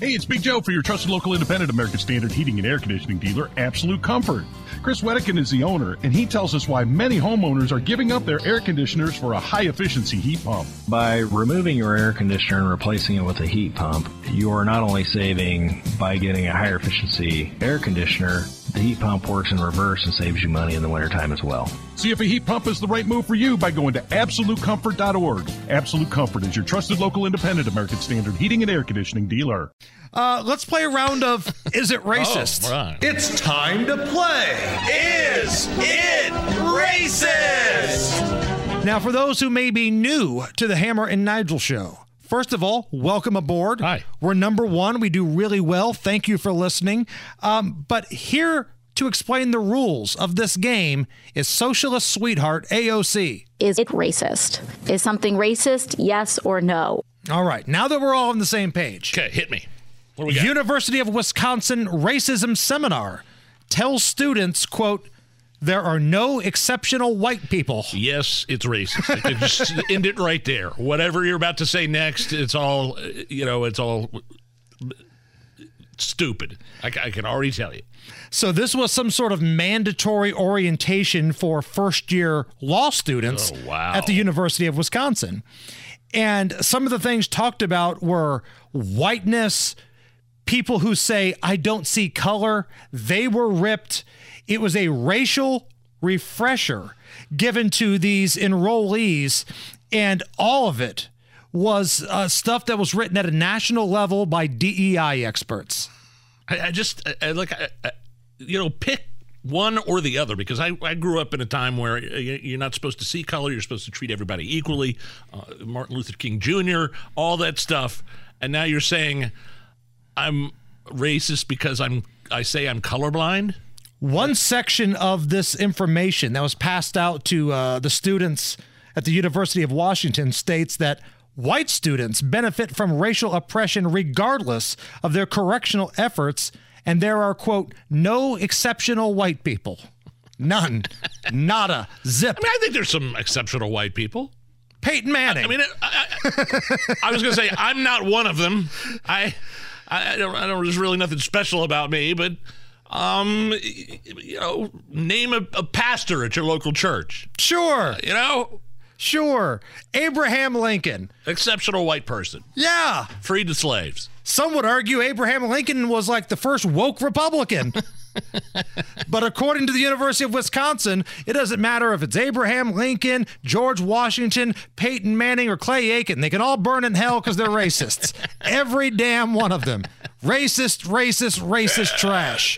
Hey, it's Big Joe for your trusted local independent American Standard heating and air conditioning dealer, Absolute Comfort. Chris Wedekin is the owner, and he tells us why many homeowners are giving up their air conditioners for a high efficiency heat pump. By removing your air conditioner and replacing it with a heat pump, you are not only saving by getting a higher efficiency air conditioner, the heat pump works in reverse and saves you money in the wintertime as well. See if a heat pump is the right move for you by going to AbsoluteComfort.org. Absolute Comfort is your trusted local independent American Standard heating and air conditioning dealer. Uh, let's play a round of Is It Racist? Oh, right. It's time to play. Is it racist? Now, for those who may be new to the Hammer and Nigel show, first of all, welcome aboard. Hi. We're number one. We do really well. Thank you for listening. Um, but here to explain the rules of this game is socialist sweetheart AOC. Is it racist? Is something racist? Yes or no? All right, now that we're all on the same page. Okay, hit me. What do we got? University of Wisconsin racism seminar tells students, quote, there are no exceptional white people. yes, it's racist. Could just end it right there. Whatever you're about to say next, it's all, you know, it's all stupid. I, I can already tell you. So this was some sort of mandatory orientation for first year law students Oh, wow. at the University of Wisconsin. And some of the things talked about were whiteness, people who say, I don't see color, they were ripped. It was a racial refresher given to these enrollees, and all of it was uh, stuff that was written at a national level by DEI experts. I, I just I, I, like I, you know pick one or the other because I, I grew up in a time where uh, you- you're not supposed to see color you're supposed to treat everybody equally uh, Martin Luther King Jr. all that stuff and now you're saying I'm racist because I'm I say I'm colorblind One section of this information that was passed out to uh, the students at the University of Washington states that white students benefit from racial oppression regardless of their correctional efforts, and there are, quote, no exceptional white people. None. Nada. Zip. I mean I think there's some exceptional white people Peyton Manning. I mean I, I, I was gonna say I'm not one of them I I, I don't I don't there's really nothing special about me but um you know name a, a pastor at your local church sure. you know Sure. Abraham Lincoln. exceptional white person, Yeah. freed the slaves. Some would argue Abraham Lincoln was like the first woke Republican. but according to the University of Wisconsin, it doesn't matter if it's Abraham Lincoln, George Washington, Peyton Manning, or Clay Aiken. They can all burn in hell because they're racists. Every damn one of them. Racist, racist, racist trash.